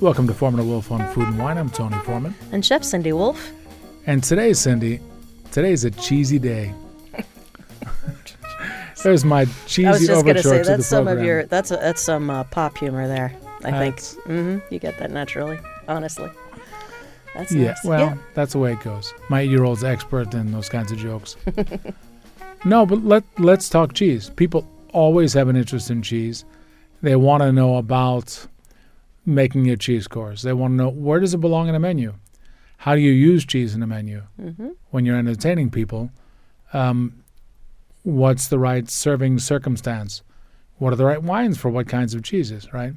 Welcome to Foreman and Wolf on Food and Wine. I'm Tony Foreman. And Chef Cindy Wolf. And today, Cindy, today's a cheesy day. There's my cheesy I was just overture gonna say that's some program. of your that's a, that's some uh, pop humor there. I That's- think hmm you get that naturally. Honestly, that's Yeah, nice. well, yeah. that's the way it goes. My eight-year-old's expert in those kinds of jokes. no, but let let's talk cheese. People always have an interest in cheese. They want to know about making your cheese course. They want to know where does it belong in a menu. How do you use cheese in a menu hmm when you're entertaining people? Um, what's the right serving circumstance? What are the right wines for what kinds of cheeses, right?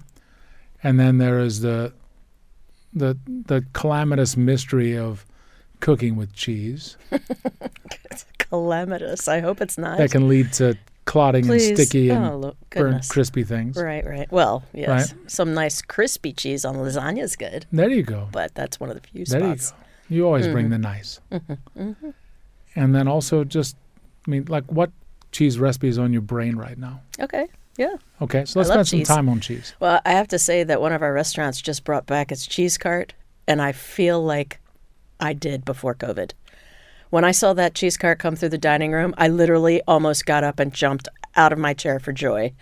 And then there is the the the calamitous mystery of cooking with cheese calamitous. I hope it's not. that can lead to clotting Please. and sticky and oh, burnt crispy things. Right, right. Well, yes, Right. some nice crispy cheese on lasagna is good, There you go. but that's one of the few There you spots. go. You always bring Mhm. the nice. hmm And then also just I mean like what cheese recipe is on your brain right now? Okay. Yeah. Okay, so let's spend cheese. some time on cheese. Well, I have to say that one of our restaurants just brought back its cheese cart, and I feel like I did before COVID. When I saw that cheese cart come through the dining room, I literally almost got up and jumped out of my chair for joy.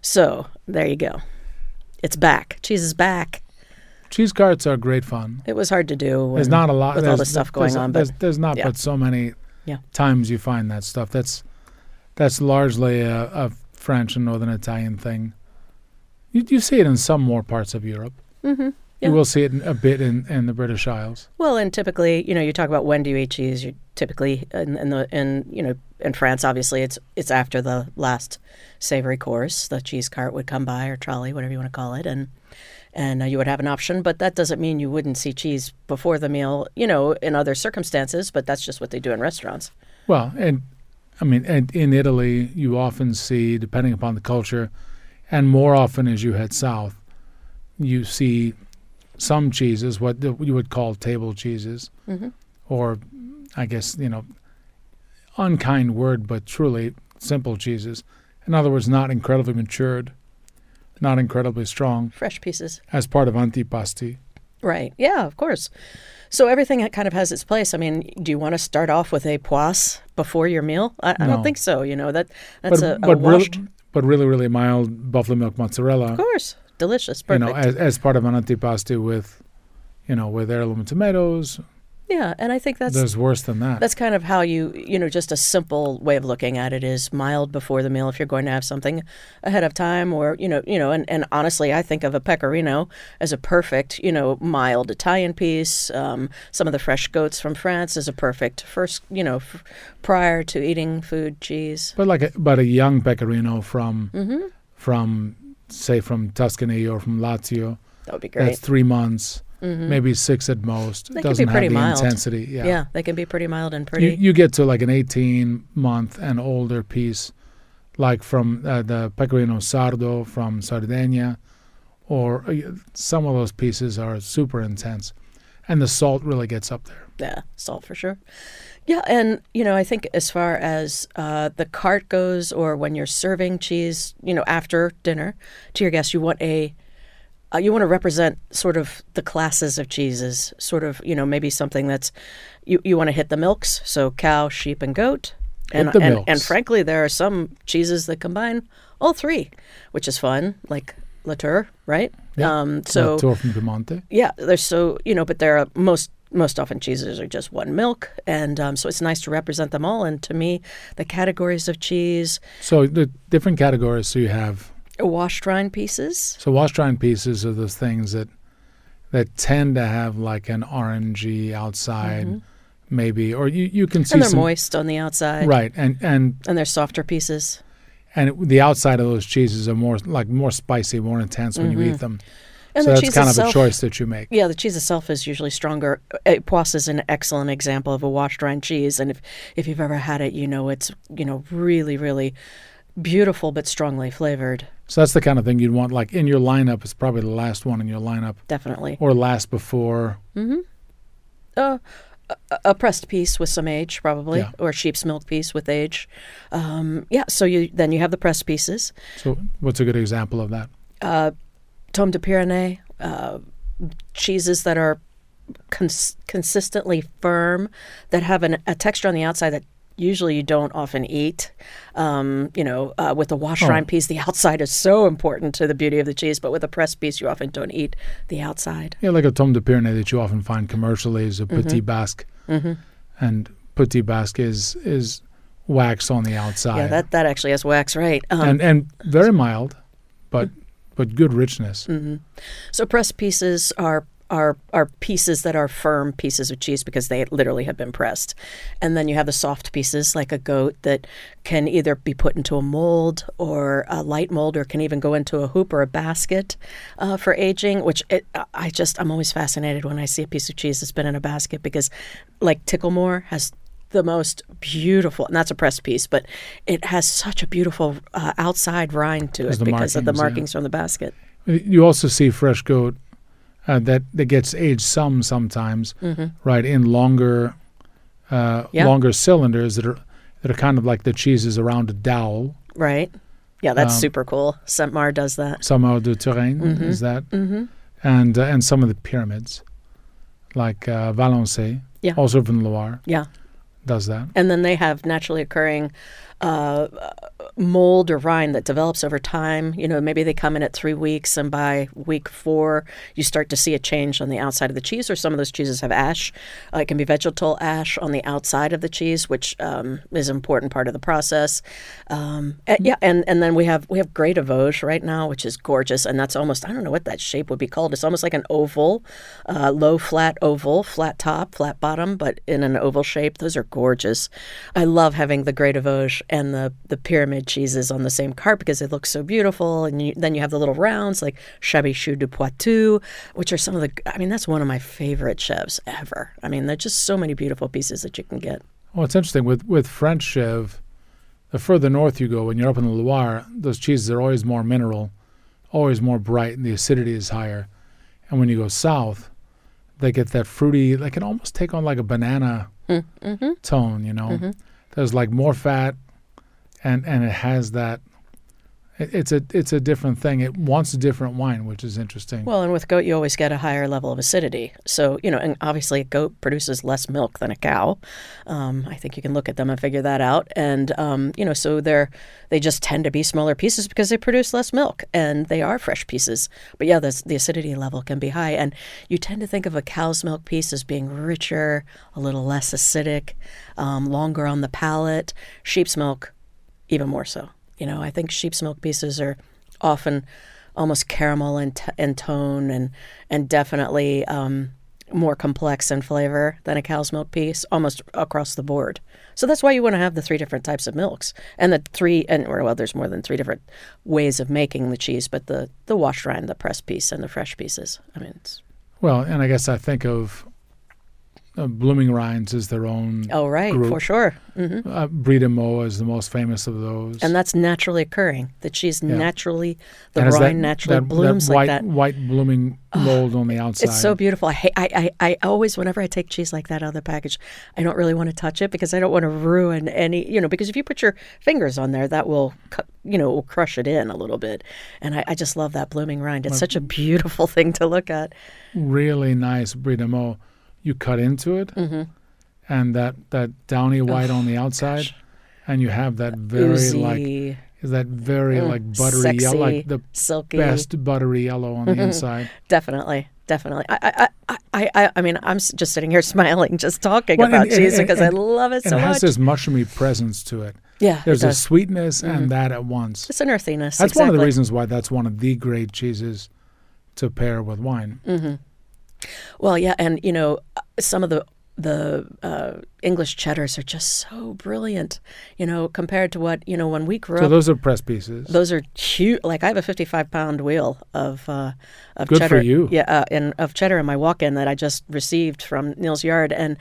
So there you go. It's back. Cheese is back. Cheese carts are great fun. It was hard to do. There's not a lot with all the stuff going on, but there's, there's not yeah. but so many Yeah. times you find that stuff. That's that's largely a, a French and Northern Italian thing. You, you see it in some more parts of Europe. Mhm. Yeah. You will see it in, a bit in, in the British Isles. Well, and typically, you know, you talk about when do you eat cheese. You typically in, in the in you know in France, obviously, it's it's after the last savory course. The cheese cart would come by or trolley, whatever you want to call it, and and uh, you would have an option. But that doesn't mean you wouldn't see cheese before the meal. You know, in other circumstances. But that's just what they do in restaurants. Well, and I mean, and in Italy, you often see, depending upon the culture, and more often as you head south, you see some cheeses, what you would call table cheeses, hmm or I guess, you know, unkind word, but truly simple cheeses. In other words, not incredibly matured, not incredibly strong, Fresh pieces. as part of antipasti. Right. Yeah, of course. So everything kind of has its place. I mean, do you want to start off with Epoisse before your meal? I, I No. don't think so. You know that that's but a, a but, really, washed. but really, really mild buffalo milk mozzarella. Of course, delicious. you know, as, as part of an antipasti with, you know, with heirloom tomatoes. yeah, and I think that's There's worse than that. that's kind of how you you know just a simple way of looking at it is mild before the meal if you're going to have something ahead of time or you know you know and, and honestly I think of a pecorino as a perfect you know mild Italian piece. Um, some of the fresh goats from France is a perfect first you know f- prior to eating food cheese. but like, a, but a young pecorino from hmm from say from Tuscany or from Lazio, That would be great. that's three months, hmm maybe six at most. They It doesn't have pretty the mild. intensity. yeah. Yeah. they can be pretty mild and You, pretty. you get to like an 18 month and older piece, like from uh, the pecorino sardo from Sardinia, or uh, some of those pieces are super intense, and the salt really gets up there. Yeah, salt for sure. Yeah, and you know, I think as far as uh, the cart goes, or when you're serving cheese, you know, after dinner to your guests, you want a uh, you want to represent sort of the classes of cheeses, sort of you know maybe something that's you you want to hit the milks, so cow, sheep, and goat, Hit and the and, milks. and frankly, there are some cheeses that combine all three, which is fun, like La Tur, right? Yeah. Um, so Tur from Piemonte. yeah, they're so you know, but there are most most often cheeses are just one milk, and um, so it's nice to represent them all. And to me, the categories of cheese, So the different categories. So you have washed rind pieces, so washed rind pieces are those things that that tend to have like an orangey outside, Mhm. maybe, or you you can see and they're some moist on the outside, right, and and and they're softer pieces. and it, the outside of those cheeses are more like more spicy, more intense when you Mhm. eat them. And so the that's kind itself, of a choice that you make. Yeah, the cheese itself is usually stronger. Uh, Epoisse is an excellent example of a washed rind cheese, and if if you've ever had it, you know it's you know really really beautiful but strongly flavored. So that's the kind of thing you'd want. Like in your lineup, it's probably the last one in your lineup, Definitely. or last before. Mm-hmm. Uh, a pressed piece with some age, probably, Yeah. or sheep's milk piece with age. Um, yeah. So you then you have the pressed pieces. So, what's a good example of that? Uh, Tomme de Pyrénées, uh, cheeses that are cons- consistently firm, that have an, a texture on the outside that usually you don't often eat. Um, you know, uh, with the wash rind piece, the outside is so important to the beauty of the cheese, but with a pressed piece, you often don't eat the outside. Yeah, like a Tomme de Pyrénées that you often find commercially is a Mm-hmm. Petit Basque, and Petit Basque is is wax on the outside, Yeah, that, that actually has wax, right? Um, and and very mild, but but good richness. So pressed pieces are are are pieces that are firm pieces of cheese because they literally have been pressed. And then you have the soft pieces like a goat that can either be put into a mold or a light mold or can even go into a hoop or a basket uh, for aging, which it, I just I'm always fascinated when I see a piece of cheese that's been in a basket because like Ticklemore has the most beautiful, and that's a pressed piece, but it has such a beautiful uh, outside rind to it Because because of the markings, yeah. from the basket. You also see fresh goat uh, that that gets aged some sometimes, right in longer uh, Mm-hmm. Yeah. longer cylinders that are that are kind of like the cheeses around a dowel. Right. Yeah, that's Um, super cool. Sainte-Maure does that. Sainte-Maure de Touraine is that, Mm-hmm. and uh, and some of the pyramids, like uh, Valençay, Yeah. also from Loire, Yeah. Does that. And then they have naturally occurring uh, mold or rind that develops over time. You know, maybe they come in at three weeks, and by week four, you start to see a change on the outside of the cheese. Or some of those cheeses have ash. Uh, it can be vegetal ash on the outside of the cheese, which um, is an important part of the process. Um, and- yeah, and, and then we have we have Grey de Vosges right now, which is gorgeous, and that's almost I don't know what that shape would be called. It's almost like an oval, uh, low flat oval, flat top, flat bottom, but in an oval shape. Those are gorgeous. I love having the Grey de Vosges and the the pyramid cheeses on the same cart because they look so beautiful. And you, then you have the little rounds like Chabichou de Poitou, which are some of the. I mean, that's one of my favorite chefs ever. I mean, there's just so many beautiful pieces that you can get. Well, it's interesting with with French chèvre. The further north you go, when you're up in the Loire, those cheeses are always more mineral, always more bright, and the acidity is higher. And when you go south, they get that fruity, they can almost take on like a banana Mm-hmm. tone. You know, there's like more fat, and and it has that. it- It's a it's a different thing. It wants a different wine, which is interesting. Well, and with goat, you always get a higher level of acidity. So, you know, and obviously a goat produces less milk than a cow. Um, I think you can look at them and figure that out. And, um, you know, so they're, they just tend to be smaller pieces because they produce less milk and they are fresh pieces. But yeah, the, the acidity level can be high. And you tend to think of a cow's milk piece as being richer, a little less acidic, um, longer on the palate. Sheep's milk, even more so. You know, I think sheep's milk pieces are often almost caramel in, t- in tone and and definitely um, more complex in flavor than a cow's milk piece, almost across the board. So that's why you want to have the three different types of milks and the three and well, there's more than three different ways of making the cheese, but the the washed rind, the pressed piece, and the fresh pieces. I mean, it's, Well, and I guess I think of uh, Blooming Rinds is their own. oh right, Group. for sure, hmm Uh, de Meaux is the most famous of those. and that's naturally occurring. that cheese Yeah. naturally, the And rind that- naturally that, blooms that like white, that. white blooming mold on the outside. It's so beautiful. I, hate, I, I, I always, whenever I take cheese like that out of the package, I don't really want to touch it because I don't want to ruin any, you know, because if you put your fingers on there, that will, cut, you know, will crush it in a little bit. And I, I just love that blooming rind. It's such a beautiful thing to look at. really nice de Meaux. You cut into it, Mm-hmm. and that, that downy white on the outside, and you have that very like is that very Mm, like buttery sexy, yellow, like the silky. best buttery yellow on the inside. Definitely. Definitely. I, I, I, I, I, mean, I'm just sitting here smiling, just talking Well, about and- cheese and- because I love it so much. it has much. this mushroomy presence to it. yeah, There's a does. Mm-hmm. sweetness and that at once. It's an earthiness. That's one of the reasons why that's one of the great cheeses to pair with wine. Well, yeah, and you know, uh, some of the the uh, English cheddars are just so brilliant, you know, compared to what you know when we grew So up. So those are press pieces. Those are huge. Like I have a 55 pound wheel of uh, of Good for cheddar. you. Yeah, uh, and of cheddar in my walk-in that I just received from Neal's Yard, and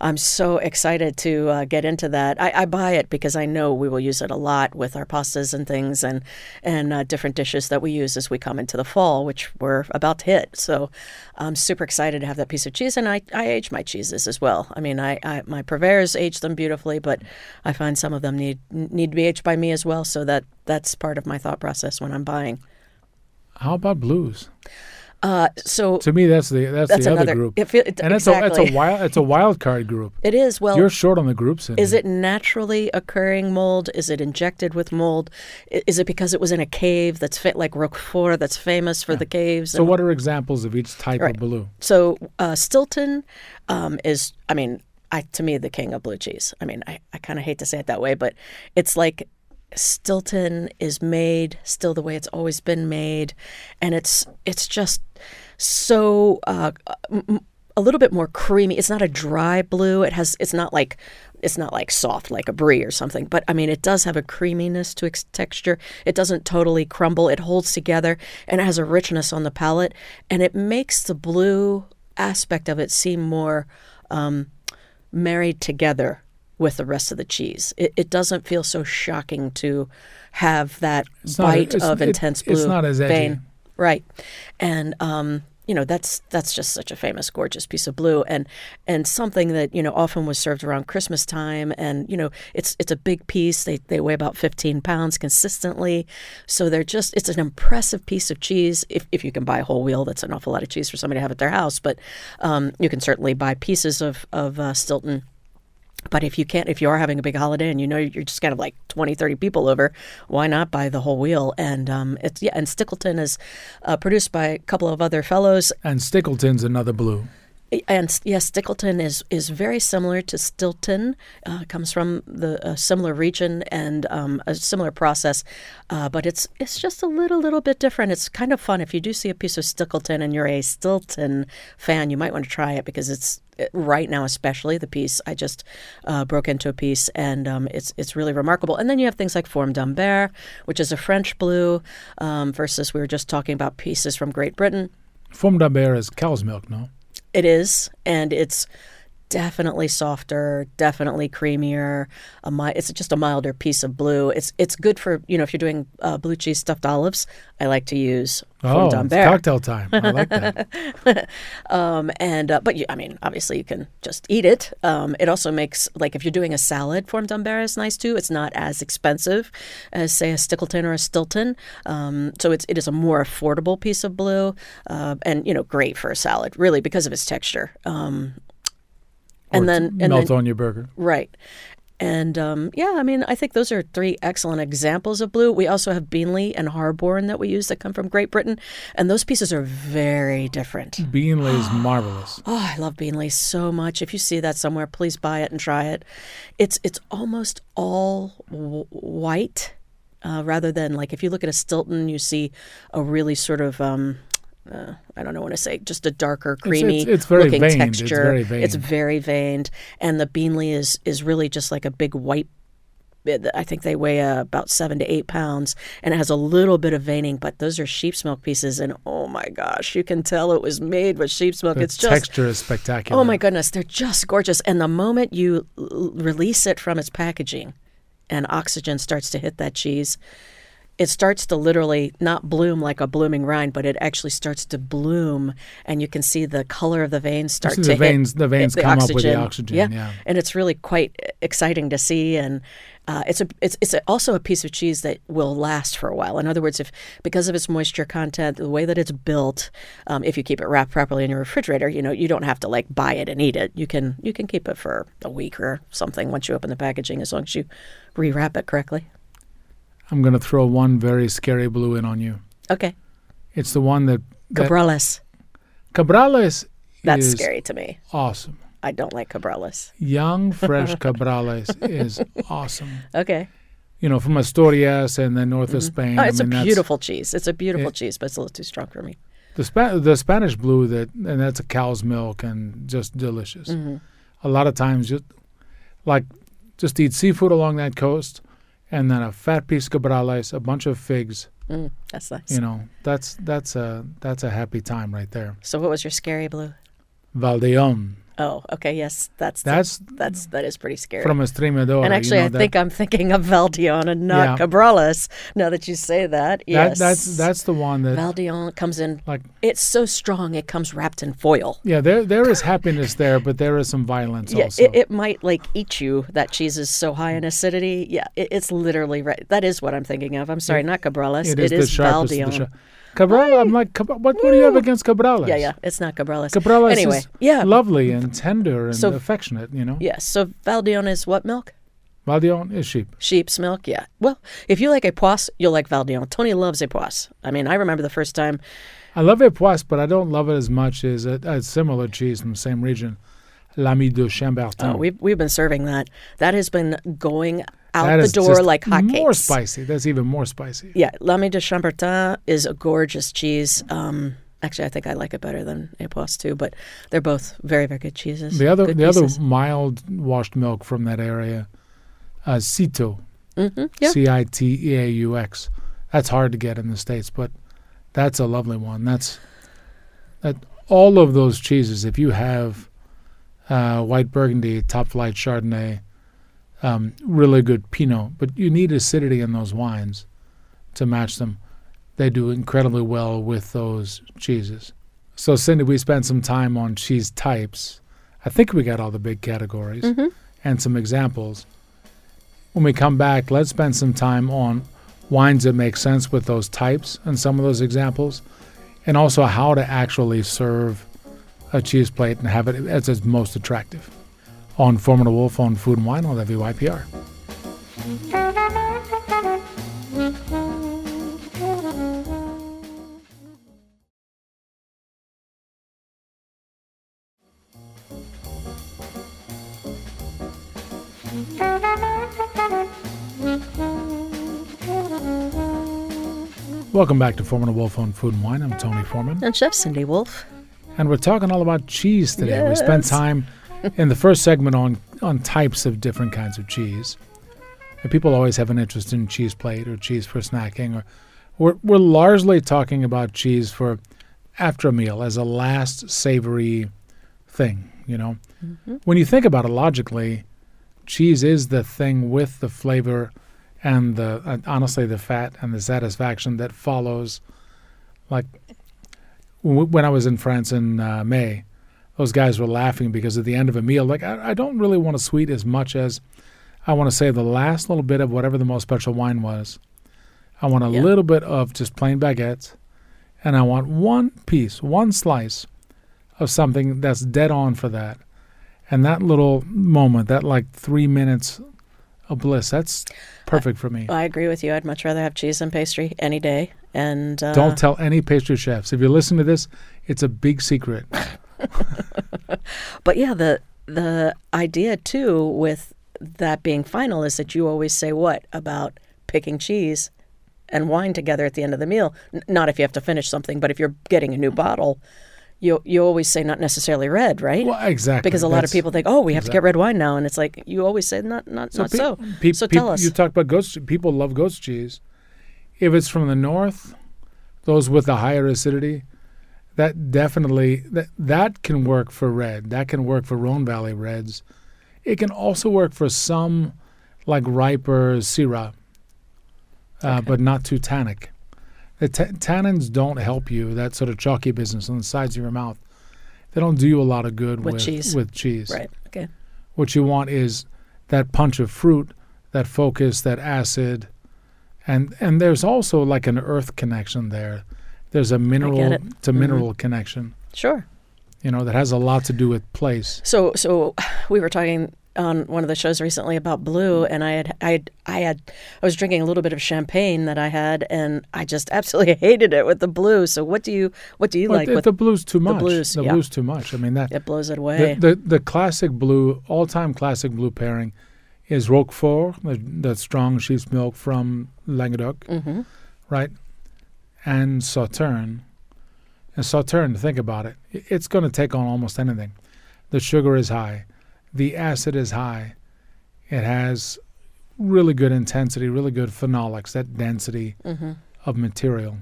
I'm so excited to uh, get into that. I, I buy it because I know we will use it a lot with our pastas and things, and and uh, different dishes that we use as we come into the fall, which we're about to hit. So I'm super excited to have that piece of cheese, and I, I age my cheeses as well. I mean, I, I my purveyors age them beautifully, but I find some of them need need to be aged by me as well. So that that's part of my thought process when I'm buying. How about blues? Uh, so To me, that's the that's, that's the another other group. It, it, and it's exactly. a it's a wild it's a wild card group. It is well. You're short on the groups. In Is it naturally occurring mold? Is it injected with mold? Is it because it was in a cave that's fit like Roquefort that's famous for the caves? So, what are examples of each type Right. of blue? So uh, Stilton um, is, I mean, I, to me, the king of blue cheese. I mean, I, I kind of hate to say it that way, but it's like Stilton is made still the way it's always been made, and it's it's just so uh, a little bit more creamy. It's not a dry blue. It has. It's not like it's not like soft like a brie or something. But I mean, it does have a creaminess to its texture. It doesn't totally crumble. It holds together, and it has a richness on the palate, and it makes the blue aspect of it seem more um, married together with the rest of the cheese. It, it doesn't feel so shocking to have that It's bite it's- of intense it's blue not as edgy. vein. Right. And um, you know, that's that's just such a famous, gorgeous piece of blue and and something that, you know, often was served around Christmas time and, you know, it's it's a big piece. They they weigh about fifteen pounds consistently. So they're just it's an impressive piece of cheese. If if you can buy a whole wheel, that's an awful lot of cheese for somebody to have at their house. But um, you can certainly buy pieces of, of uh, Stilton but if you can't, if you are having a big holiday and you know you're just kind of like 20, 30 people over, why not buy the whole wheel? And um, it's yeah, and Stichelton is uh, produced by a couple of other fellows. And Stichelton's another blue. And yes, Stichelton is is very similar to Stilton. Uh, comes from the a similar region and um, a similar process, uh, but it's it's just a little little bit different. It's kind of fun if you do see a piece of Stichelton and you're a Stilton fan, you might want to try it because it's right now especially the piece I just uh, broke into a piece and um, it's it's really remarkable. And then you have things like Fourme d'Ambert, which is a French blue, um, versus we were just talking about pieces from Great Britain. Fourme d'Ambert is cow's milk, no? It is, and it's definitely softer, definitely creamier. A mi- it's just a milder piece of blue. It's it's good for you know if you're doing uh, blue cheese stuffed olives. I like to use Oh, cocktail time. I like that. Um, and uh, but you, I mean, obviously you can just eat it. Um, it also makes like if you're doing a salad, Fourme d'Ambert is nice too. It's not as expensive as say a Stichelton or a Stilton. Um, so it's it is a more affordable piece of blue, uh, and you know great for a salad really because of its texture. And then and melt then on your burger. Right. And um, yeah, I mean, I think those are three excellent examples of blue. We also have Beenleigh and Harbourne that we use that come from Great Britain, and those pieces are very different. Beenleigh is marvelous. Oh, I love Beenleigh so much. If you see that somewhere, please buy it and try it. It's it's almost all w- white, uh, rather than like if you look at a Stilton, you see a really sort of um, uh, I don't know what to say, just a darker, creamy it's- it's very looking veined. It's texture. very It's very veined, and the Beenleigh is is really just like a big white. I think they weigh uh, about seven to eight pounds, and it has a little bit of veining. But those are sheep's milk pieces, and oh my gosh, you can tell it was made with sheep's milk. The it's just texture is spectacular. Oh my goodness, they're just gorgeous. And the moment you l- release it from its packaging and oxygen starts to hit that cheese, it starts to literally not bloom like a blooming rind, but it actually starts to bloom, and you can see the color of the veins start to the hit veins- the veins the come up with the oxygen, Yeah. yeah. and it's really quite exciting to see. And uh, it's a it's it's a, also a piece of cheese that will last for a while. In other words, if because of its moisture content, the way that it's built, um, if you keep it wrapped properly in your refrigerator, you know you don't have to like buy it and eat it. You can you can keep it for a week or something once you open the packaging, as long as you rewrap it correctly. I'm going to throw one very scary blue in on you. Okay, It's the one that, that Cabrales. Cabrales That's scary to me. awesome. I don't like Cabrales. Young, fresh Cabrales is awesome. Okay. You know, from Asturias and then north of Spain. Oh, I it's mean, a beautiful cheese. It's a beautiful It- cheese, but it's a little too strong for me. The, Spa- the Spanish blue that and that's a cow's milk and just delicious. Mm-hmm. A lot of times, just like just eat seafood along that coast, and then a fat piece of cabrales, a bunch of figs. Mm, that's nice. You know, that's that's a that's a happy time right there. So, what was your scary blue? Valdeon. Oh, okay. Yes, that's the- That's that's that is pretty scary. from Estremadura. and actually, you know, I think I'm thinking of Valdeon and not Yeah. Cabrales. Now that you say that, that yes, that's that's the one that Valdeon comes in. like It's so strong; it comes wrapped in foil. yeah there there is happiness there, but there is some violence Yeah, also. it, it might like eat you. That cheese is so high in acidity. Yeah, it, it's literally right. That is what I'm thinking of. I'm sorry, not Cabrales. it is the Valdeon. Sharp. I'm like, Cab- what, what do you have against Cabrales? Yeah, yeah, it's not Cabrales. Cabrales Anyway, is yeah. lovely and tender and So- affectionate, you know. Yes. So Valdeon is what milk? Valdeon is sheep. Sheep's milk. Yeah. Well, if you like Epoisse, you'll like Valdeon. Tony loves Epoisse. I mean, I remember the first time. I love Epoisse, but I don't love it as much as a, a similar cheese from the same region, L'Ami de Chambertin. Oh, we've we've been serving that. That has been going out the door like hotcakes. More spicy. That's even more spicy. Yeah, L'Ami de Chambertin is a gorgeous cheese. Um, actually, I think I like it better than Epoisse too. But they're both very very good cheeses. The other, the other mild washed milk from that area, uh, Cîteaux, Mhm, yeah. C I T E A U X. That's hard to get in the states, but that's a lovely one. That's that. All of those cheeses, if you have uh, white Burgundy, top flight Chardonnay, um, really good Pinot, but you need acidity in those wines to match them. They do incredibly well with those cheeses. So, Cindy, we spent some time on cheese types. I think we got all the big categories Mhm. and some examples. When we come back, let's spend some time on wines that make sense with those types and some of those examples, and also how to actually serve a cheese plate and have it as its most attractive. On Formula Wolf on Food and Wine on WYPR. Welcome back to Formula Wolf on Food and Wine. I'm Tony Foreman. And Chef Cindy Wolf. And we're talking all about cheese today. We spent time in the first segment on on types of different kinds of cheese. And people always have an interest in cheese plate or cheese for snacking or we're we're largely talking about cheese for after a meal as a last savory thing, you know. When you think about it logically, cheese is the thing with the flavor and the uh, honestly the fat and the satisfaction that follows like w- when I was in France in uh, May, those guys were laughing because at the end of a meal, like I, I don't really want to sweet as much as I want to say the last little bit of whatever the most special wine was. I want a Yeah. little bit of just plain baguette, and I want one piece, one slice of something that's dead on for that. And that little moment, that like three minutes of bliss, that's perfect for me. I agree with you. I'd much rather have cheese and pastry any day. And uh, Don't tell any pastry chefs. If you're listening to this, it's a big secret. But yeah, the the idea too with that being final is that you always say what about picking cheese and wine together at the end of the meal. N- not if you have to finish something, but if you're getting a new mm-hmm. bottle, you you always say not necessarily red, right? Well, exactly. because a lot of people think, oh, we have to get red wine now, and it's like you always say not not not pe- so. pe- so pe- tell us. You talk about goat's People love goat's cheese. If it's from the north, those with the higher acidity, that definitely that that can work for red. That can work for Rhone Valley reds. It can also work for some like riper Syrah, uh, Okay. but not too tannic. The ta tannins don't help you. That sort of chalky business on the sides of your mouth. They don't do you a lot of good With with cheese. With cheese, right. Okay. what you want is that punch of fruit, that focus, that acid, and and there's also like an earth connection there. There's a mineral it. to Mhm. mineral connection, Sure. you know, that has a lot to do with place. So, so we were talking on one of the shows recently about blue, and I had, I had, I had, I was drinking a little bit of champagne that I had, and I just absolutely hated it with the blue. So, what do you, what do you Well, like if with the blue's too much, The blues, the yeah. blue's too much. I mean that it blows it away? the, the the classic blue, all time classic blue pairing, is Roquefort, the, the strong sheep's milk from Languedoc, hmm right? And Sauterne. And Sauterne, think about it. It's going to take on almost anything. The sugar is high, the acid is high, It has really good intensity, really good phenolics, that density Mm-hmm. of material.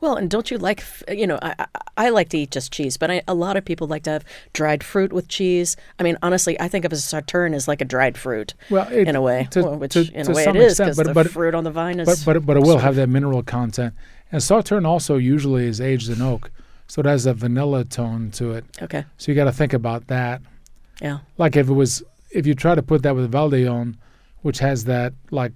Well, and don't you like, you know, I, I, like to eat just cheese, but I, a lot of people like to have dried fruit with cheese. I mean, honestly, I think of a sauterne as like a dried fruit Well, it, in a way, to- which to- in to a way it some is extent, because the but- fruit on the vine is. but but but it will have that mineral content. And sauterne also usually is aged in oak, so it has a vanilla tone to it. okay, So you got to think about that. yeah, Like if it was, if you try to put that with Valdeon, which has that like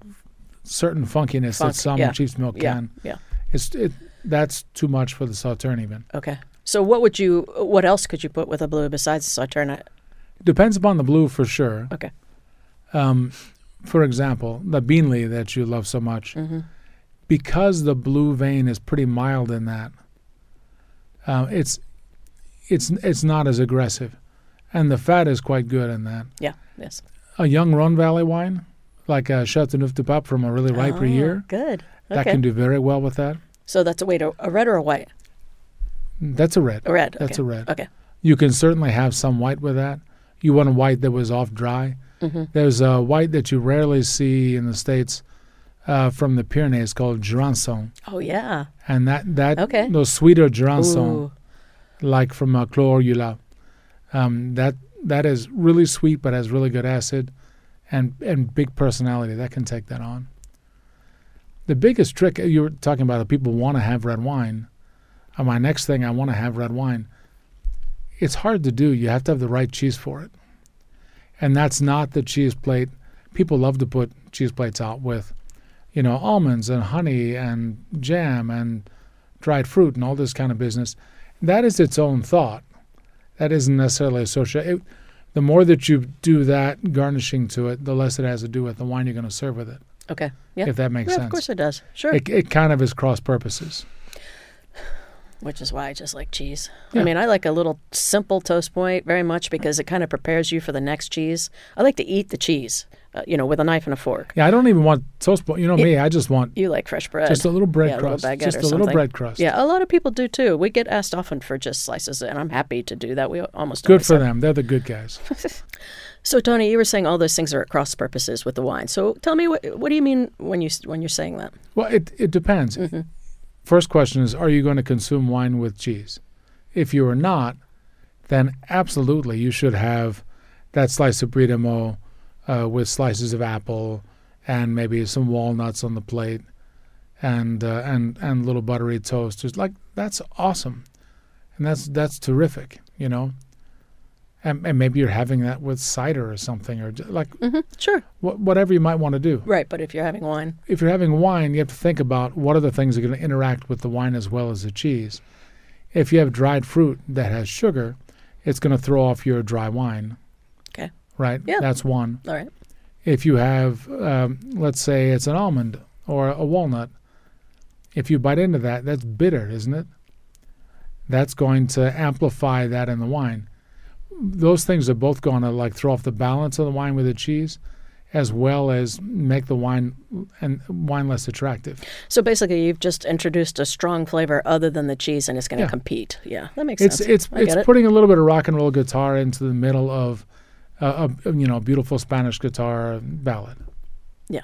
certain funkiness Funk, that some yeah, cheese milk yeah, can, yeah. it's it that's too much for the sauterne even. Okay. So what would you? What else could you put with a blue besides the sauterne? I- Depends upon the blue for sure. Okay. Um, for example, the Beenleigh that you love so much, Mm-hmm. Because the blue vein is pretty mild in that. Uh, it's it's it's not as aggressive, and the fat is quite good in that. Yeah. Yes. A young Rhone Valley wine, like a Chateauneuf du Pape from a really riper Oh, year, Good. that can do very well with that. so that's a wait a, a red or a white? That's a red. A red. That's okay. a red. Okay. You can certainly have some white with that. You want a white that was off dry. Mm-hmm. There's a white that you rarely see in the states uh, from the Pyrenees called Jurançon, Oh yeah. and that that Okay. those sweeter Jurançon, like from uh, Clos Eula, um, that that is really sweet but has really good acid, and and big personality that can take that on. The biggest trick uh, you were talking about, that people want to have red wine. Uh, my next thing, I want to have red wine. It's hard to do. You have to have the right cheese for it, and that's not the cheese plate. People love to put cheese plates out with, you know, almonds and honey and jam and dried fruit and all this kind of business. That is its own thought. That isn't necessarily associated. The more that you do that garnishing to it, the less it has to do with the wine you're going to serve with it. Okay. Yeah. If that makes yeah, sense. of course it does. Sure. It, it kind of is cross purposes. Which is why I just like cheese. Yeah. I mean, I like a little simple toast point very much because it kind of prepares you for the next cheese. I like to eat the cheese, uh, you know, with a knife and a fork. Yeah, I don't even want toast. But you know me, I just want You like fresh bread. just a little bread yeah, a little crust. just or a little bread crust. Yeah, a lot of people do too. We get asked often for just slices, and I'm happy to do that. We almost Good for have- them. They're the good guys. So, Tony, you were saying all those things are at cross purposes with the wine. So, tell me what what do you mean when you when you're saying that? Well, it it depends. Mm-hmm. First question is: Are you going to consume wine with cheese? If you are not, then absolutely you should have that slice of brie de meaux uh, with slices of apple and maybe some walnuts on the plate, and uh, and and little buttery toast. Just like that's awesome, and that's that's terrific. You know. And, and maybe you're having that with cider or something, or like hmm Sure, wh- whatever you might want to do right. But if you're having wine, if you're having wine, you have to think about what are the things that are going to interact with the wine as well as the cheese. If you have dried fruit that has sugar, it's going to throw off your dry wine. Right? Yeah. That's one. all right. If you have, um, let's say it's an almond or a walnut, if you bite into that, that's bitter, isn't it? That's going to amplify that in the wine. Those things are both going to like throw off the balance of the wine with the cheese, as well as make the wine and wine less attractive. So basically, you've just introduced a strong flavor other than the cheese, and it's going to Yeah. compete. Yeah, that makes It's sense. it's I it's it. putting a little bit of rock and roll guitar into the middle of a, a you know beautiful Spanish guitar ballad. Yeah.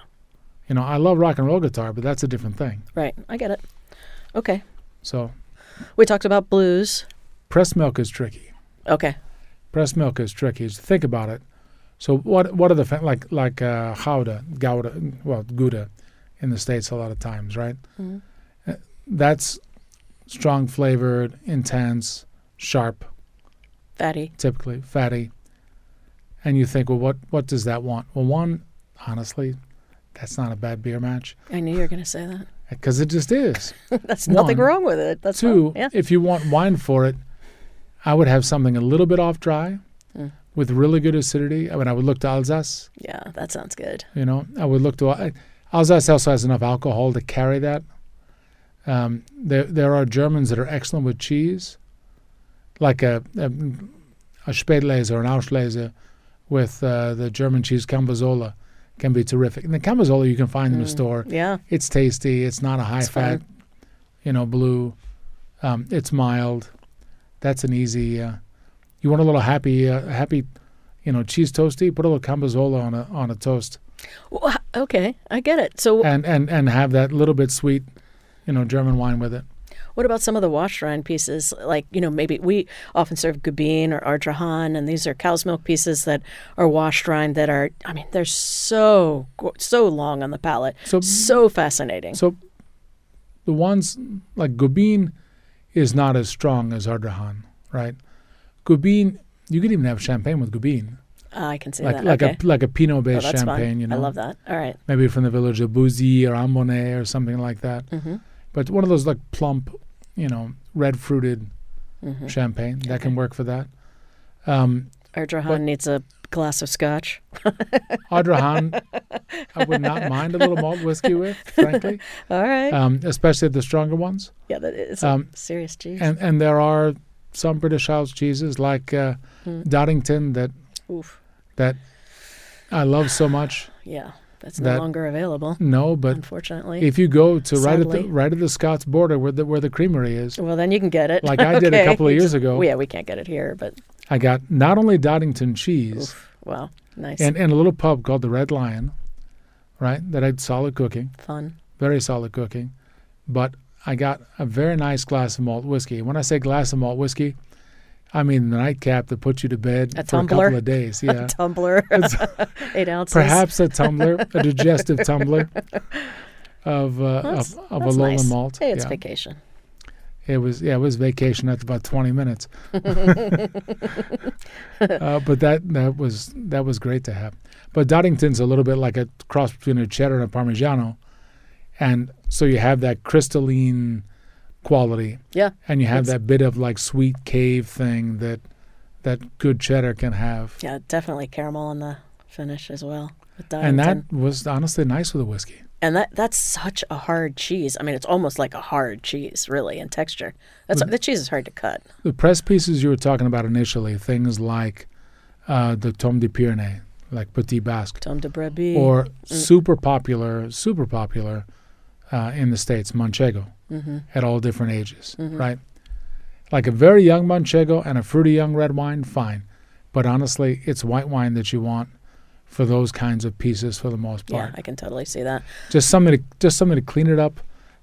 You know, I love rock and roll guitar, but that's a different thing. right. I get it. Okay, So we talked about blues. Press milk is tricky. Okay. Pressed milk is tricky. Just think about it. So what what are the fa- like like uh, Gouda, Gouda, well Gouda, in the states a lot of times, right? Mhm. Uh, That's strong flavored, intense, sharp, Fatty. typically fatty. And you think, well, what what does that want? Well, one, honestly, that's not a bad beer match I knew you were going to say that. because it just is. That's nothing wrong with it. That's Two. Yeah. if you want wine for it, I would have something a little bit off dry, Mm. with really good acidity. I mean, I would look to Alsace. Yeah, that sounds good. You know, I would look to I- Alsace. Also has enough alcohol to carry that. Um, there, there are Germans that are excellent with cheese, like a a, a Spätlese or an Auslese with uh, the German cheese Cambozola can be terrific. And the Cambozola you can find in the Mm. store. Yeah. It's tasty. It's not a high It's fat, fine. you know, blue. Um, it's mild. That's an easy. Uh, you want a little happy, uh, happy, you know, cheese toasty, put a little Cambozola on a on a toast, Well, okay, I get it. So, and and and have that little bit sweet, you know, German wine with it. What about some of the washed rind pieces? Like, you know, maybe we often serve Gubbeen or Ardrahan, and these are cow's milk pieces that are washed rind that are, I mean, they're so so long on the palate, So so fascinating. so the ones like Gubbeen is not as strong as Ardrahan, right? Gubbeen, you could even have champagne with Gubbeen, Ah, I can see like that. like okay. a like a Pinot oh, based that's champagne, fun. you know. I love that. All right. maybe from the village of Bouzy or Ambonnay or something like that. Mm-hmm. But one of those like plump, you know, red fruited Mm-hmm. champagne that can work for that. Um, Ardrahan needs a glass of scotch. Ardrahan, I would not mind a little malt whiskey with, frankly, All right. um, especially the stronger ones. yeah, that is um, serious cheese. And and there are some British Isles cheeses like uh, Hmm. Doddington that Oof. that I love so much. Yeah, that's no longer available, No, but unfortunately. if you go to right at the right at the Scots border where the where the creamery is, well, then you can get it. like I did a couple of years ago, Well, yeah, we can't get it here, but I got not only Doddington cheese. oof, wow, nice, and, and a little pub called the Red Lion, right? That had solid cooking, fun. very solid cooking. But I got a very nice glass of malt whiskey. When I say glass of malt whiskey, I mean the nightcap that puts you to bed A for tumbler? a couple of days. Yeah. tumbler, It's eight ounces. perhaps a tumbler, a digestive tumbler of uh, That's- of, of a Lowland nice. malt. Hey, it's yeah. vacation. It was yeah, it was vacation after about twenty minutes. uh, but that that was that was great to have. But Doddington's a little bit like a cross between a cheddar and a Parmigiano, and so you have that crystalline quality, Yeah, and you have that bit of like sweet cave thing that that good cheddar can have. yeah, definitely caramel on the finish as well. And that was honestly nice with the whiskey. and that that's such a hard cheese. I mean, it's almost like a hard cheese, really, in texture. That's the cheese is hard to cut. The press pieces you were talking about initially, things like uh, the Tomme de Pyrénées, like Petit Basque, Tomme de Brebis. or super popular, super popular uh, in the states, Manchego, hmm at all different ages, Mhm. right? Like a very young Manchego and a fruity young red wine, fine. But honestly, it's white wine that you want for those kinds of pieces for the most part. Yeah. I can totally see that. Just something to just something to clean it up,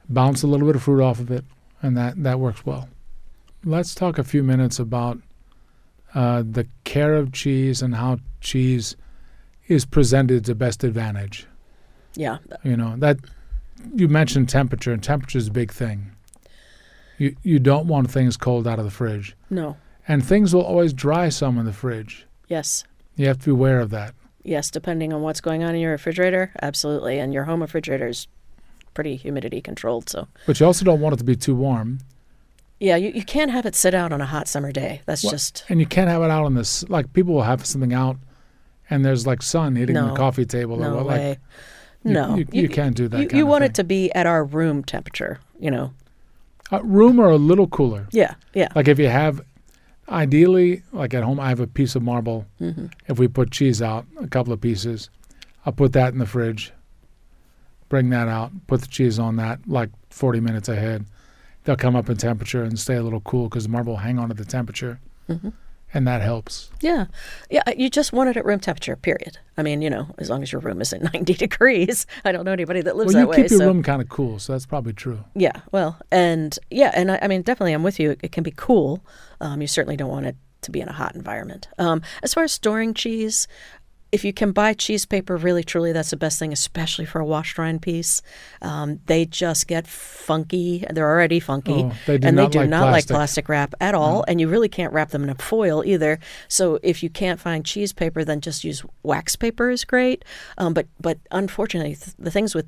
bounce a little bit of fruit off of it, and that that works well. Let's talk a few minutes about uh, the care of cheese and how cheese is presented to best advantage. Yeah, You know that you mentioned temperature, and temperature is a big thing. You you don't want things cold out of the fridge, no, and things will always dry some in the fridge. yes, You have to be aware of that. yes. Depending on what's going on in your refrigerator, absolutely. And your home refrigerator is pretty humidity controlled, so But you also don't want it to be too warm, yeah, you, you can't have it sit out on a hot summer day. That's What? just and you can't have it out on this. Like people will have something out, and there's like sun hitting the coffee table. or no what, way. you- no, you, you, can't do that. You, you want it to be at our room temperature. You know. uh, room or a little cooler. Yeah, yeah. Like if you have, ideally, like at home, I have a piece of marble. hmm If we put cheese out, a couple of pieces, I'll put that in the fridge. Bring that out. Put the cheese on that like 40 minutes ahead. They'll come up in temperature and stay a little cool because the marble will hang on to the temperature, hmm and that helps. Yeah, yeah. You just want it at room temperature. Period. I mean, you know, as long as your room isn't ninety degrees. I don't know anybody that lives well, you that keep your so room kind of cool, so that's probably true. yeah, well, and yeah, and I, I mean, definitely, I'm with you. It can be cool. Um, you certainly don't want it to be in a hot environment. Um, as far as storing cheese. If you can buy cheese paper, really truly, that's the best thing, especially for a washed rind piece. Um, they just get funky. They're already funky Oh, they do and they do like not plastic. like plastic wrap at all and you really can't wrap them in a foil either so if you can't find cheese paper then just use wax paper is great um, but but unfortunately th- the things with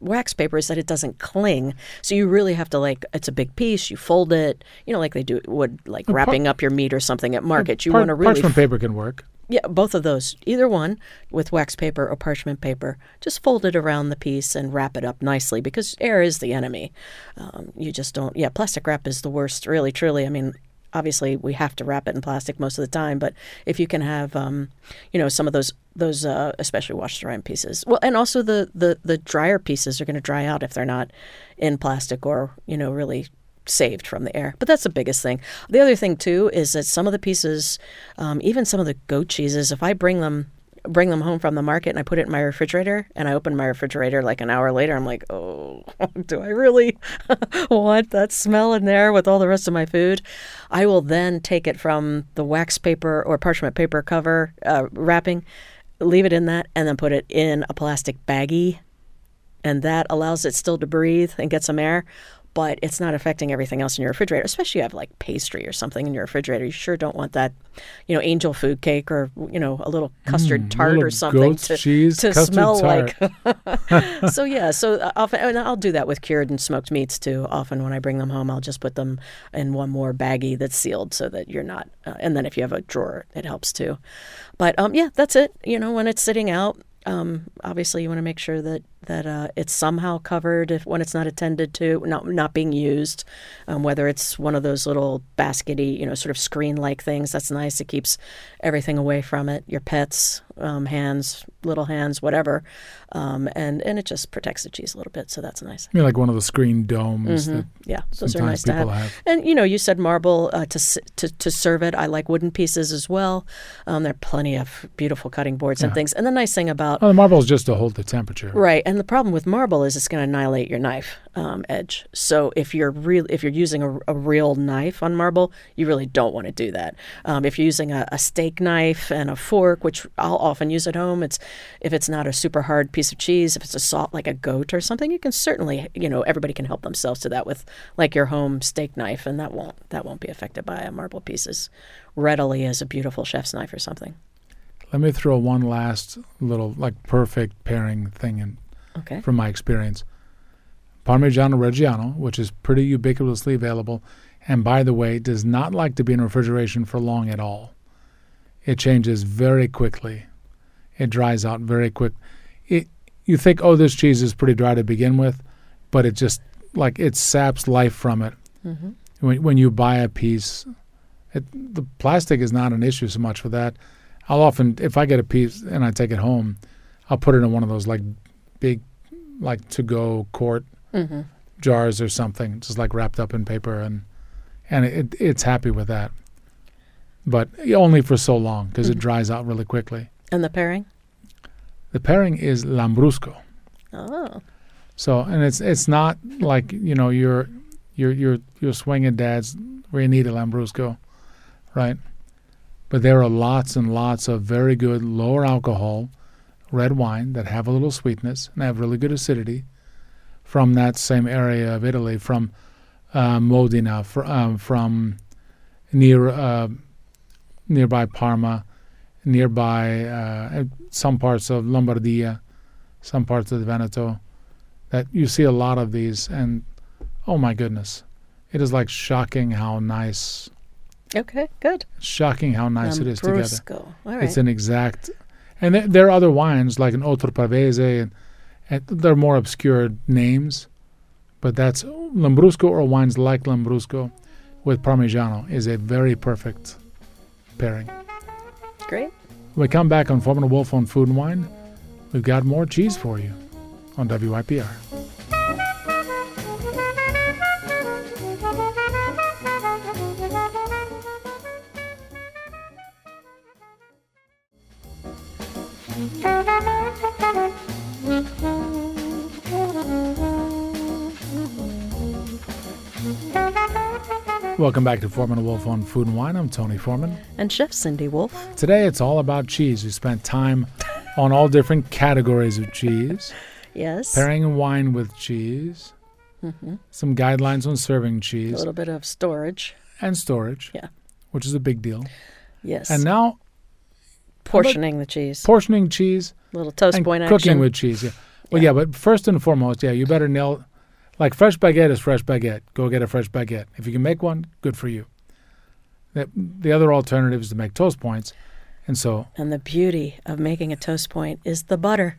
wax paper is that it doesn't cling so you really have to like it's a big piece you fold it you know like they do would like wrapping up your meat or something at market you Par- want to really parchment paper can work. Yeah, both of those. Either one with wax paper or parchment paper. Just fold it around the piece and wrap it up nicely because air is the enemy. Um, you just don't, yeah, plastic wrap is the worst, really, truly. I mean, obviously we have to wrap it in plastic most of the time, but if you can have, um, you know, some of those, those uh, especially washed around pieces. Well, and also the, the, the drier pieces are going to dry out if they're not in plastic or, you know, really saved from the air. But that's the biggest thing. The other thing too is that some of the pieces, um, even some of the goat cheeses, if I bring them bring them home from the market and I put it in my refrigerator and I open my refrigerator like an hour later I'm like, "Oh, do I really want that smell in there with all the rest of my food?" I will then take it from the wax paper or parchment paper cover uh, wrapping, leave it in that and then put it in a plastic baggie and that allows it still to breathe and get some air but it's not affecting everything else in your refrigerator. Especially if you have like pastry or something in your refrigerator. You sure don't want that, you know, angel food cake or you know a little custard Mm, tart little or something to, cheese to smell tart. like. so yeah, so uh, often and I'll do that with cured and smoked meats too. Often when I bring them home, I'll just put them in one more baggie that's sealed so that you're not. Uh, and then if you have a drawer, it helps too. But um, yeah, that's it. You know, when it's sitting out. Um, obviously, you want to make sure that that uh, it's somehow covered if when it's not attended to, not not being used. Um, whether it's one of those little baskety, you know, sort of screen-like things, that's nice. It keeps everything away from it. Your pets, um, hands, little hands, whatever, um, and and it just protects the cheese a little bit. So that's nice. I mean, like one of the screen domes that Yeah, those are nice to have. have. And you know, you said marble uh, to, to to serve it. I like wooden pieces as well. Um, there are plenty of beautiful cutting boards and things. And the nice thing about Oh, the marble's just to hold the temperature. Right, and the problem with marble is it's going to annihilate your knife um, edge. So if you're real, if you're using a, a real knife on marble, you really don't want to do that. Um, if you're using a, a steak knife and a fork, which I'll often use at home, it's if it's not a super hard piece of cheese, if it's a salt like a goat or something, you can certainly, you know, everybody can help themselves to that with like your home steak knife, and that won't that won't be affected by a marble piece as readily as a beautiful chef's knife or something. Let me throw one last little like perfect pairing thing in Okay. from my experience. Parmigiano Reggiano, which is pretty ubiquitously available, and by the way, does not like to be in refrigeration for long at all. It changes very quickly. It dries out very quick. It you think, oh, this cheese is pretty dry to begin with, but it just like it saps life from it. hmm When when you buy a piece, it, the plastic is not an issue so much for that. I'll often, if I get a piece and I take it home, I'll put it in one of those like big, like to go quart hmm jars or something, just like wrapped up in paper, and and it, it's happy with that. But only for so long because it Mhm. dries out really quickly. And the pairing? The pairing is lambrusco. Oh. So and it's it's not like you know your your your your swinging dads where you need a lambrusco, right? But there are lots and lots of very good lower alcohol red wine that have a little sweetness and have really good acidity from that same area of Italy, from uh, Modena, fr- um, from near uh, nearby Parma, nearby uh, some parts of Lombardia, some parts of Veneto. That you see a lot of these, and oh my goodness, it is like shocking how nice, Okay, good. shocking how nice it is together. Right. It's an exact, and there, there are other wines like an Oltrepò Pavese, and, and they're more obscure names, but that's Lambrusco or wines like Lambrusco with Parmigiano is a very perfect pairing. Great. When we come back on Foreman and Wolf on Food and Wine, we've got more cheese for you on WYPR. Welcome back to Foreman and Wolf on Food and Wine. I'm Tony Foreman. And Chef Cindy Wolf. Today it's all about cheese. We spent time on all different categories of cheese, Yes. pairing wine with cheese, Mm-hmm. some guidelines on serving cheese. A little bit of storage. and storage, Yeah. which is a big deal. Yes. And now portioning the cheese. portioning cheese little toast and point cooking action. with cheese. Yeah. Well, Yeah. yeah, but first and foremost, yeah, you better nail. Like fresh baguette is fresh baguette. Go get a fresh baguette. If you can make one, good for you. The, the other alternative is to make toast points, and so and the beauty of making a toast point is the butter.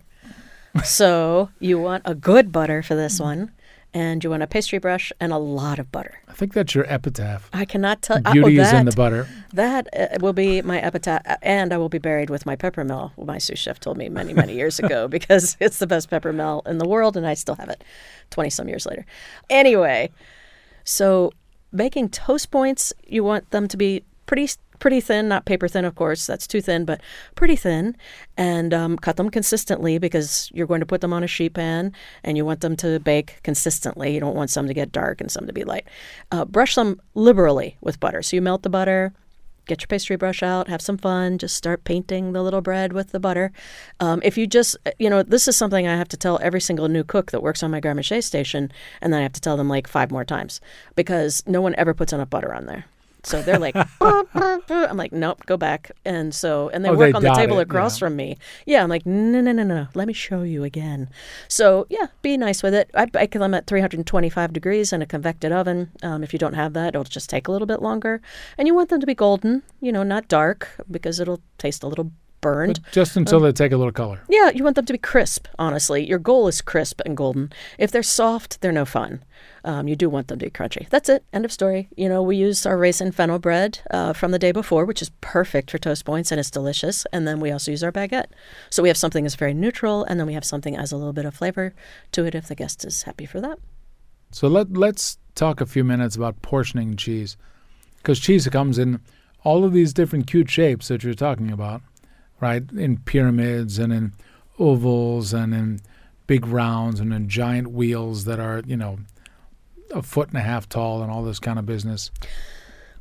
so you want a good butter for this mm. one, and you want a pastry brush and a lot of butter. I think that's your epitaph. I cannot tell. Beauty oh, is in that- the butter. That uh, will be my epitaph, and I will be buried with my peppermill. My sous chef told me many, many years ago because it's the best peppermill in the world, and I still have it, twenty some years later. Anyway, So making toast points, you want them to be pretty pretty thin, not paper thin, of course. That's too thin, but pretty thin. And um, cut them consistently because you're going to put them on a sheet pan and you want them to bake consistently. You don't want some to get dark and some to be light. Uh, brush them liberally with butter. So you melt the butter, get your pastry brush out, have some fun, just start painting the little bread with the butter. Um, if you just, you know, this is something I have to tell every single new cook that works on my garde manger station, and then I have to tell them like five more times because no one ever puts enough butter on there. So they're like, I'm like, nope, go back. And so, and they Oh, work they on the table it, across yeah. from me. Yeah, I'm like, no, no, no, no, let me show you again. So yeah, be nice with it. I bake them at 325 degrees in a convected oven. Um, if you don't have that, it'll just take a little bit longer. And you want them to be golden, you know, not dark because it'll taste a little burned. Just until they take a little color. Yeah, you want them to be crisp, honestly. Your goal is crisp and golden. If they're soft, they're no fun. Um, you do want them to be crunchy. That's it. End of story. You know, we use our raisin fennel bread uh, from the day before, which is perfect for toast points and it's delicious. And then we also use our baguette. So we have something that's very neutral, and then we have something that has a little bit of flavor to it if the guest is happy for that. So let let's talk a few minutes about portioning cheese, because cheese comes in all of these different cute shapes that you're talking about, right? In pyramids and in ovals and in big rounds and in giant wheels that are you know a foot and a half tall and all this kind of business.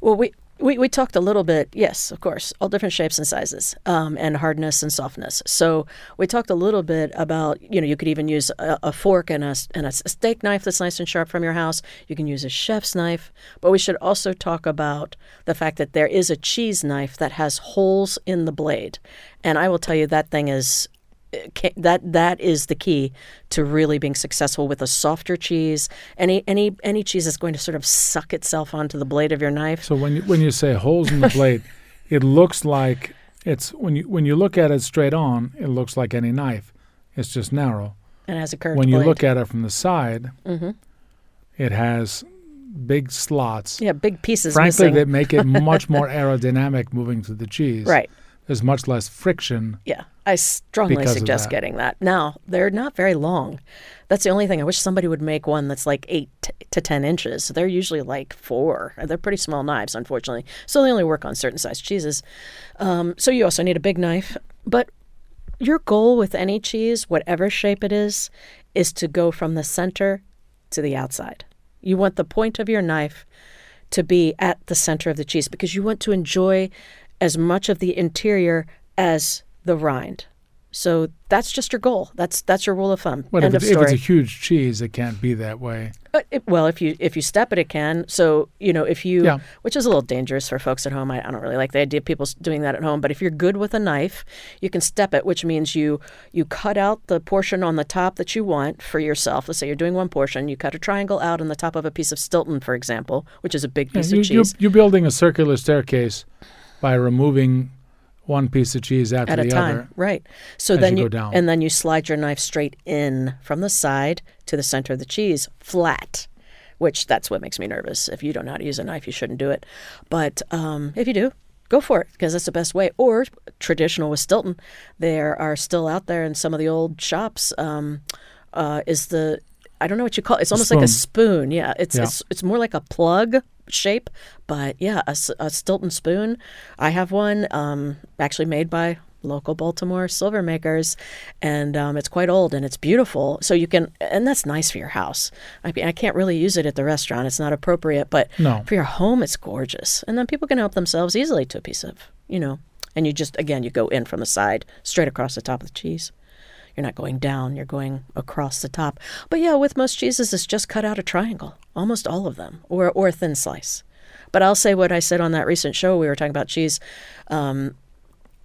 Well, we, we, we talked a little bit, yes, of course, all different shapes and sizes, um, and hardness and softness. So we talked a little bit about, you know, you could even use a, a fork and a, and a steak knife that's nice and sharp from your house. You can use a chef's knife. But we should also talk about the fact that there is a cheese knife that has holes in the blade. And I will tell you that thing is that that is the key to really being successful with a softer cheese. Any any any cheese is going to sort of suck itself onto the blade of your knife. So when you, when you say holes in the blade, it looks like it's when you when you look at it straight on, it looks like any knife. It's just narrow. and has a curved when you blade. look at it from the side, hmm it has big slots. yeah, big pieces Frankly, missing. that make it much more aerodynamic moving through the cheese. right. There's much less friction. Yeah, I strongly suggest that. getting that. Now they're not very long. That's the only thing. I wish somebody would make one that's like eight t- to ten inches. They're usually like four. They're pretty small knives, unfortunately. So they only work on certain size cheeses. Um, so you also need a big knife. But your goal with any cheese, whatever shape it is, is to go from the center to the outside. You want the point of your knife to be at the center of the cheese because you want to enjoy as much of the interior as the rind. So that's just your goal. That's that's your rule of thumb. But End if, it's, if it's a huge cheese, it can't be that way. Uh, it- well, if you if you step it, it can. So you know if you, Yeah. which is a little dangerous for folks at home. I, I don't really like the idea of people doing that at home. But if you're good with a knife, you can step it, which means you you cut out the portion on the top that you want for yourself. Let's say you're doing one portion, you cut a triangle out on the top of a piece of Stilton, for example, which is a big Yeah, piece you, of you're, cheese you're building a circular staircase by removing one piece of cheese after at a the time, other. right? So then you you, go down. and then you slide your knife straight in from the side to the center of the cheese, flat. Which that's what makes me nervous. If you don't know how to use a knife, you shouldn't do it. But um, if you do, go for it because that's the best way. Or traditional with Stilton, there are still out there in some of the old shops. Um, uh, is the I don't know what you call it. It's almost like a spoon. Yeah, it's Yeah. it's it's more like a plug shape, but yeah, a Stilton spoon. I have one um, actually made by local Baltimore silver makers, and um, it's quite old and it's beautiful. So you can, and that's nice for your house. I mean, I can't really use it at the restaurant; it's not appropriate. But No. for your home, it's gorgeous, and then people can help themselves easily to a piece of, you know. And you just again, you go in from the side, straight across the top of the cheese. You're not going down, you're going across the top. But yeah, with most cheeses, it's just cut out a triangle, almost all of them, or, or a thin slice. But I'll say what I said on that recent show. We were talking about cheese. Um,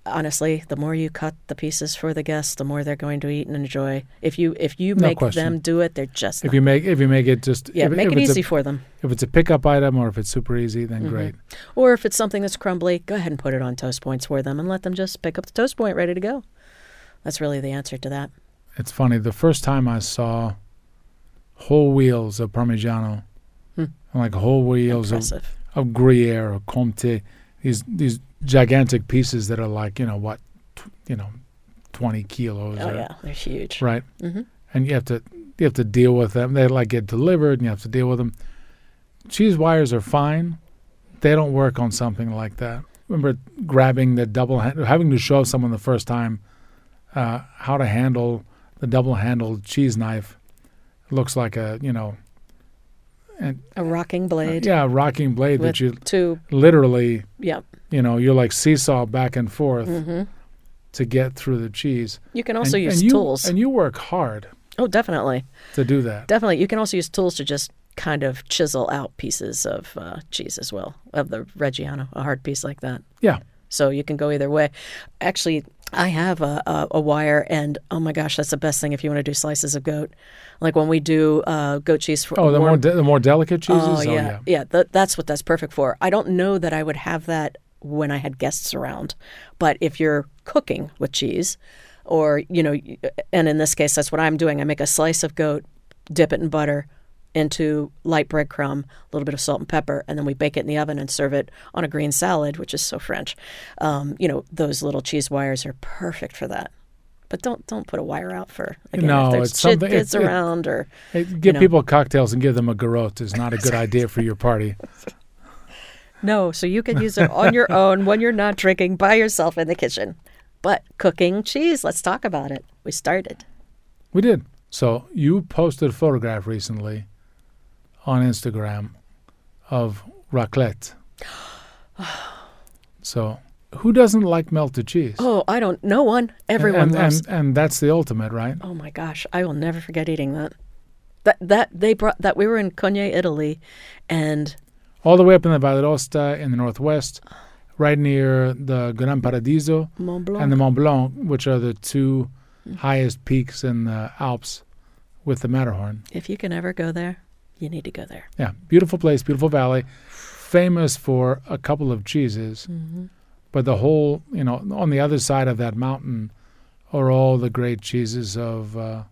honestly, the more you cut the pieces for the guests, the more they're going to eat and enjoy. If you if you No make question. them do it, they're just If not- you make if you make it just yeah, if, make if it easy A, for them. if it's a pickup item or if it's super easy, then Mm-hmm. great. Or if it's something that's crumbly, go ahead and put it on toast points for them and let them just pick up the toast point ready to go. That's really the answer to that. It's funny. The first time I saw whole wheels of Parmigiano, Hmm. like whole wheels of, Impressive. of Gruyere or Comte, these these gigantic pieces that are like you know what, tw- you know, twenty kilos. Oh or, yeah, they're huge. Right. hmm and you have to you have to deal with them. They like get delivered, and you have to deal with them. cheese wires are fine. They don't work on something like that. Remember grabbing the double, hand, having to show someone the first time uh, how to handle the double-handled cheese knife. It looks like a you know, and A rocking blade. yeah, a rocking blade that you two. literally, Yeah. you know, you're like seesaw back and forth hmm to get through the cheese. You can also and, use and you, tools. and you work hard oh, definitely. to do that. Definitely. You can also use tools to just kind of chisel out pieces of uh, cheese as well, of the Reggiano, a hard piece like that. Yeah. So you can go either way. Actually, I have a, a, a wire, and oh my gosh, that's the best thing if you want to do slices of goat. Like when we do uh, goat cheese for Oh, the more de- the more delicate cheeses. Oh yeah, yeah. That, that's what that's perfect for. I don't know that I would have that when I had guests around, but if you're cooking with cheese, or you know, and in this case, that's what I'm doing. I make a slice of goat, dip it in butter, into light breadcrumb, a little bit of salt and pepper, and then we bake it in the oven and serve it on a green salad, which is so French. Um, you know, those little cheese wires are perfect for that. But don't don't put a wire out for again, No, if there's it's something- kids it- it- around or Hey, give know. people cocktails and give them a garrote is not a good idea for your party. No, so you can use it on your own when you're not drinking by yourself in the kitchen. But cooking cheese, let's talk about it. We started. We did. So you posted a photograph recently on Instagram of raclette. So who doesn't like melted cheese? Oh, I don't. No one. Everyone and, loves. and and that's the ultimate, right? oh my gosh, I will never forget eating that. That that they brought that we were in Cogne, Italy, and All the way up in the Valle d'Aosta in the northwest, right near the Gran Paradiso and the Mont Blanc, which are the two mm. highest peaks in the Alps with the Matterhorn. if you can ever go there, you need to go there. Yeah, beautiful place, beautiful valley, famous for a couple of cheeses. Mm-hmm. But the whole, you know, on the other side of that mountain are all the great cheeses of, uh,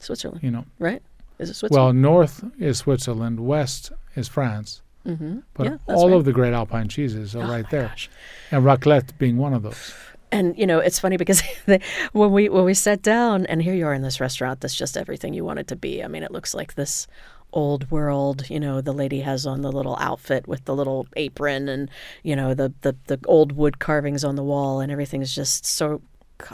Switzerland, you know, right? Is it Switzerland? well, north is Switzerland, west is France. Mm-hmm. But yeah, all right. of the great alpine cheeses are Oh right there. gosh. And raclette being one of those. And you know, it's funny because they, when we when we sat down, and here you are in this restaurant that's just everything you want it to be. I mean, it looks like this old world. You know, the lady has on the little outfit with the little apron, and you know the the the old wood carvings on the wall, and everything's just so.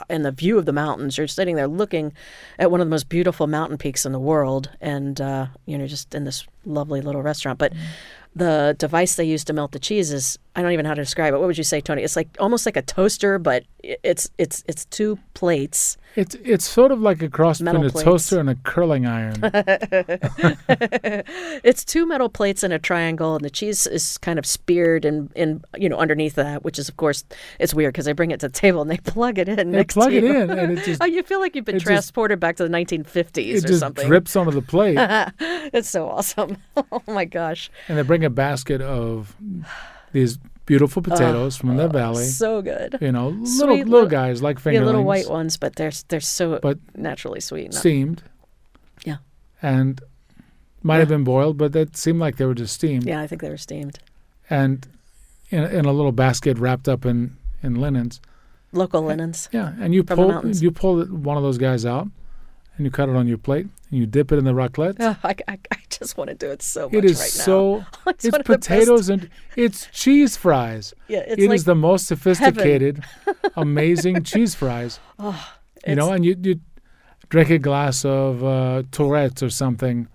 And the view of the mountains, you're sitting there looking at one of the most beautiful mountain peaks in the world, and uh, you know, just in this lovely little restaurant. But the device they use to melt the cheese is I don't even know how to describe it. What would you say, Tony? It's like almost like a toaster, but it's it's it's two plates. It's it's sort of like a cross Metal between a toaster and a curling iron. It's two metal plates in a triangle, and the cheese is kind of speared and in you know underneath that, which is of course it's weird because they bring it to the table and they plug it in. they next plug to it you. in and it just Oh, you feel like you've been it just- transported back to the 1950s it or just something. drips onto the plate. It's so awesome. oh my gosh, and they bring a basket of these beautiful potatoes from the valley. so good. You know, little Sweet little little- guys like Yeah, fingerlings, little white ones, but they're they're so but naturally sweet. No- steamed. Yeah. and might Yeah. have been boiled, but that seemed like they were just steamed. Yeah, I think they were steamed. And in, in a little basket wrapped up in in linens. Local linens. Yeah, and you pull you pull one of those guys out, and you cut it on your plate, and you dip it in the raclette. Oh, I, I, I just want to do it so much It is right so. now. it's It's one of the best- potatoes and it's cheese fries. Yeah, it's It is like the most sophisticated, amazing cheese fries. oh, You know, and you you drink a glass of uh, Torrette or something,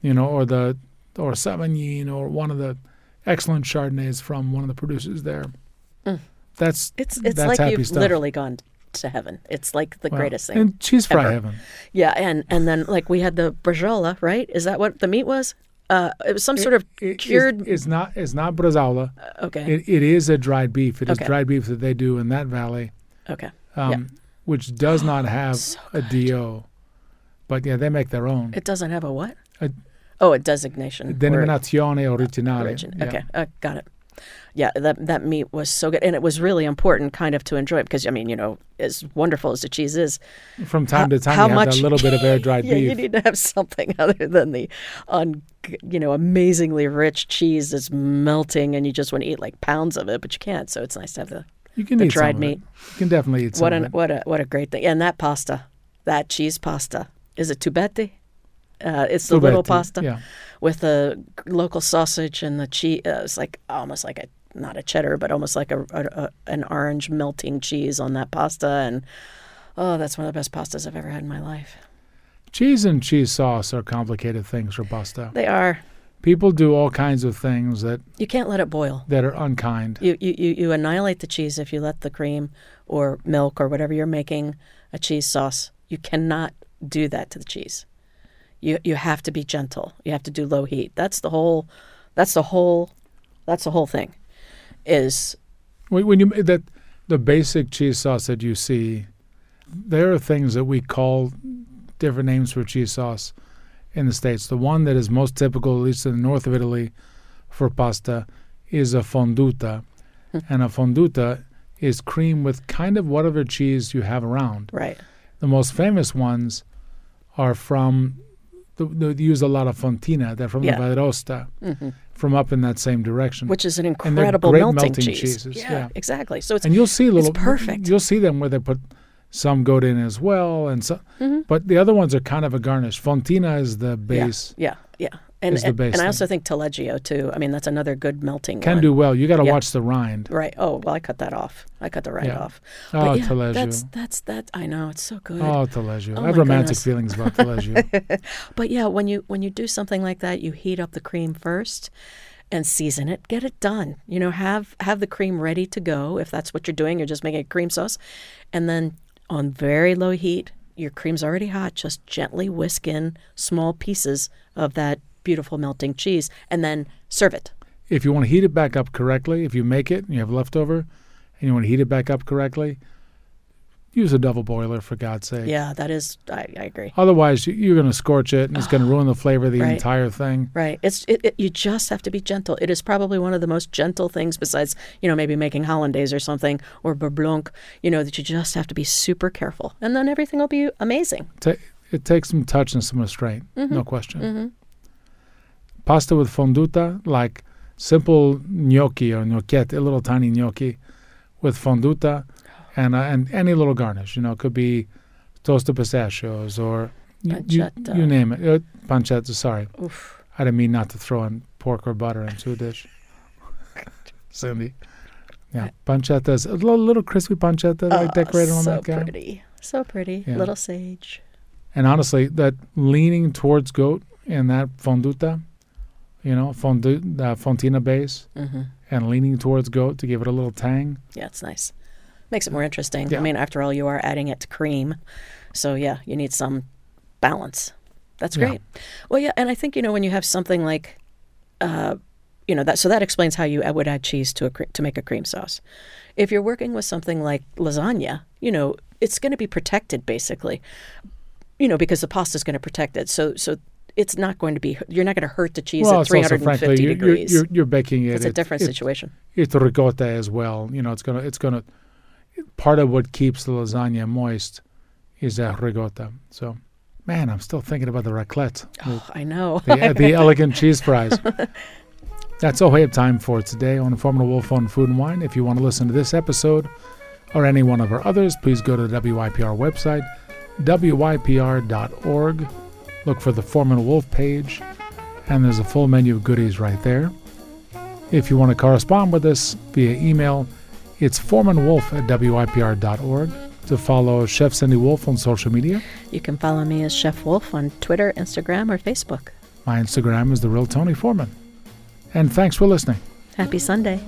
you know, or the or Sauvignon or one of the excellent Chardonnays from one of the producers there. Mm. That's it's it's that's like you've stuff. literally gone to heaven. It's like the Wow. greatest thing. And cheese fry ever. heaven. yeah, and and then like we had the brajola, right? Is that what the meat was? Uh, it was some sort of It- it's- cured. It's, not. It's not bresaola. okay, It, it is a dried beef. It is Okay. dried beef that they do in that valley, okay. um, Yeah. which does not have So a DO. But yeah, they make their own. It doesn't have a what? A- oh, a designation. or- Denominazione originale. origin. Yeah. Okay, uh, got it. Yeah, that that meat was so good, and it was really important, kind of, to enjoy it because I mean, you know, as wonderful as the cheese is, From time How- to time, how you have much- that little bit of air dried yeah, beef. you need to have something other than the, un, you know, amazingly rich cheese that's melting, and you just want to eat like pounds of it, but you can't. So it's nice to have the You can the eat dried meat. You can definitely eat some what of an it. what a what a great thing, and that pasta, that cheese pasta, is it tubetti? Uh, it's the little pasta Yeah. with the local sausage and the cheese. Uh, it's like almost like a not a cheddar, but almost like a, a, a an orange melting cheese on that pasta. And oh, that's one of the best pastas I've ever had in my life. Cheese and cheese sauce are complicated things for pasta. They are. People do all kinds of things that, You can't let it boil. that are unkind. You, you, you, you annihilate the cheese if you let the cream or milk or whatever you're making a cheese sauce. You cannot do that to the cheese. You you have to be gentle. You have to do low heat. That's the whole. That's the whole. That's the whole thing. Is When, when you that the basic cheese sauce that you see, there are things that we call different names for cheese sauce in the states. The one that is most typical, at least in the north of Italy, for pasta, is a fonduta, hmm. and a fonduta is cream with kind of whatever cheese you have around. right. The most famous ones are from. The- They use a lot of fontina. They're from Yeah. the Val d'Aosta, hmm from up in that same direction. Which is an incredible melting, melting cheese. cheeses, Yeah, yeah. exactly. So it's and you'll see little perfect. You'll see them where they put some goat in as well, and so, Mhm. but the other ones are kind of a garnish. Fontina is the base. yeah, yeah. And is the and, base and I also think taleggio too. I mean, that's another good melting. Can one. do well. You got to Yeah. watch the rind. Right. Oh well, I cut that off. I cut the rind Yeah. off. Oh, But yeah, Taleggio. That's that's that. I know it's so good. Oh, Taleggio. Oh I have romantic goodness. feelings about Taleggio. But yeah, when you when you do something like that, you heat up the cream first and season it. Get it done. You know, have have the cream ready to go if that's what you're doing. You're just making a cream sauce, and then on very low heat, your cream's already hot. Just gently whisk in small pieces of that beautiful melting cheese, and then serve it. if you want to heat it back up correctly, if you make it and you have leftover, and you want to heat it back up correctly, use a double boiler for God's sake. Yeah, that is. I, I agree. Otherwise, you- you're going to scorch it, and it's going to ruin the flavor of the Right. entire thing. Right. It's it, it, you just have to be gentle. It is probably one of the most gentle things besides, you know, maybe making hollandaise or something or beurre blanc. you know, that you just have to be super careful. And then everything will be amazing. Ta- it takes some touch and some restraint, Mm-hmm. no question. hmm Pasta with fonduta, like simple gnocchi or gnocchetti, a little tiny gnocchi with fonduta, and uh, and any little garnish. You know, it could be toasted pistachios or you, you, you name it. Uh, pancetta. Sorry, Oof. I didn't mean not to throw in pork or butter into a dish. Cindy. Yeah, pancettas, a little, little crispy pancetta like Oh, decorated on that guy. So pretty. So pretty. Yeah. Little sage. And honestly, that leaning towards goat and that fonduta, you know, fondu, uh, fontina base, hmm and leaning towards goat to give it a little tang. Yeah, it's nice. Makes it more interesting. Yeah. I mean, after all, you are adding it to cream. So, yeah, you need some balance. That's Yeah. great. Well, yeah, and I think, you know, when you have something like, uh, you know, that so that explains how you would add cheese to a cre- to make a cream sauce. If you're working with something like lasagna, you know, it's going to be protected basically, you know, because the pasta is going to protect it. So, so it's not going to be, you're not going to hurt the cheese well, at it's also 350 frankly, you're, degrees. you're, you're baking it. it's a different it, situation. It's ricotta as well. You know, it's gonna, it's gonna. Part of what keeps the lasagna moist is that ricotta. So, man, I'm still thinking about the raclette, Oh, I know. the, uh, the elegant cheese fries. That's all we have time for today on Foreman and Wolf on Food and Wine. If you want to listen to this episode or any one of our others, please go to the WYPR website, wypr.org. Look for the Foreman Wolf page, and there's a full menu of goodies right there. If you want to correspond with us via email, it's foremanwolf at wypr.org. To follow Chef Cindy Wolf on social media, You can follow me as Chef Wolf on Twitter, Instagram, or Facebook. my Instagram is The Real Tony Foreman. And thanks for listening. Happy Sunday.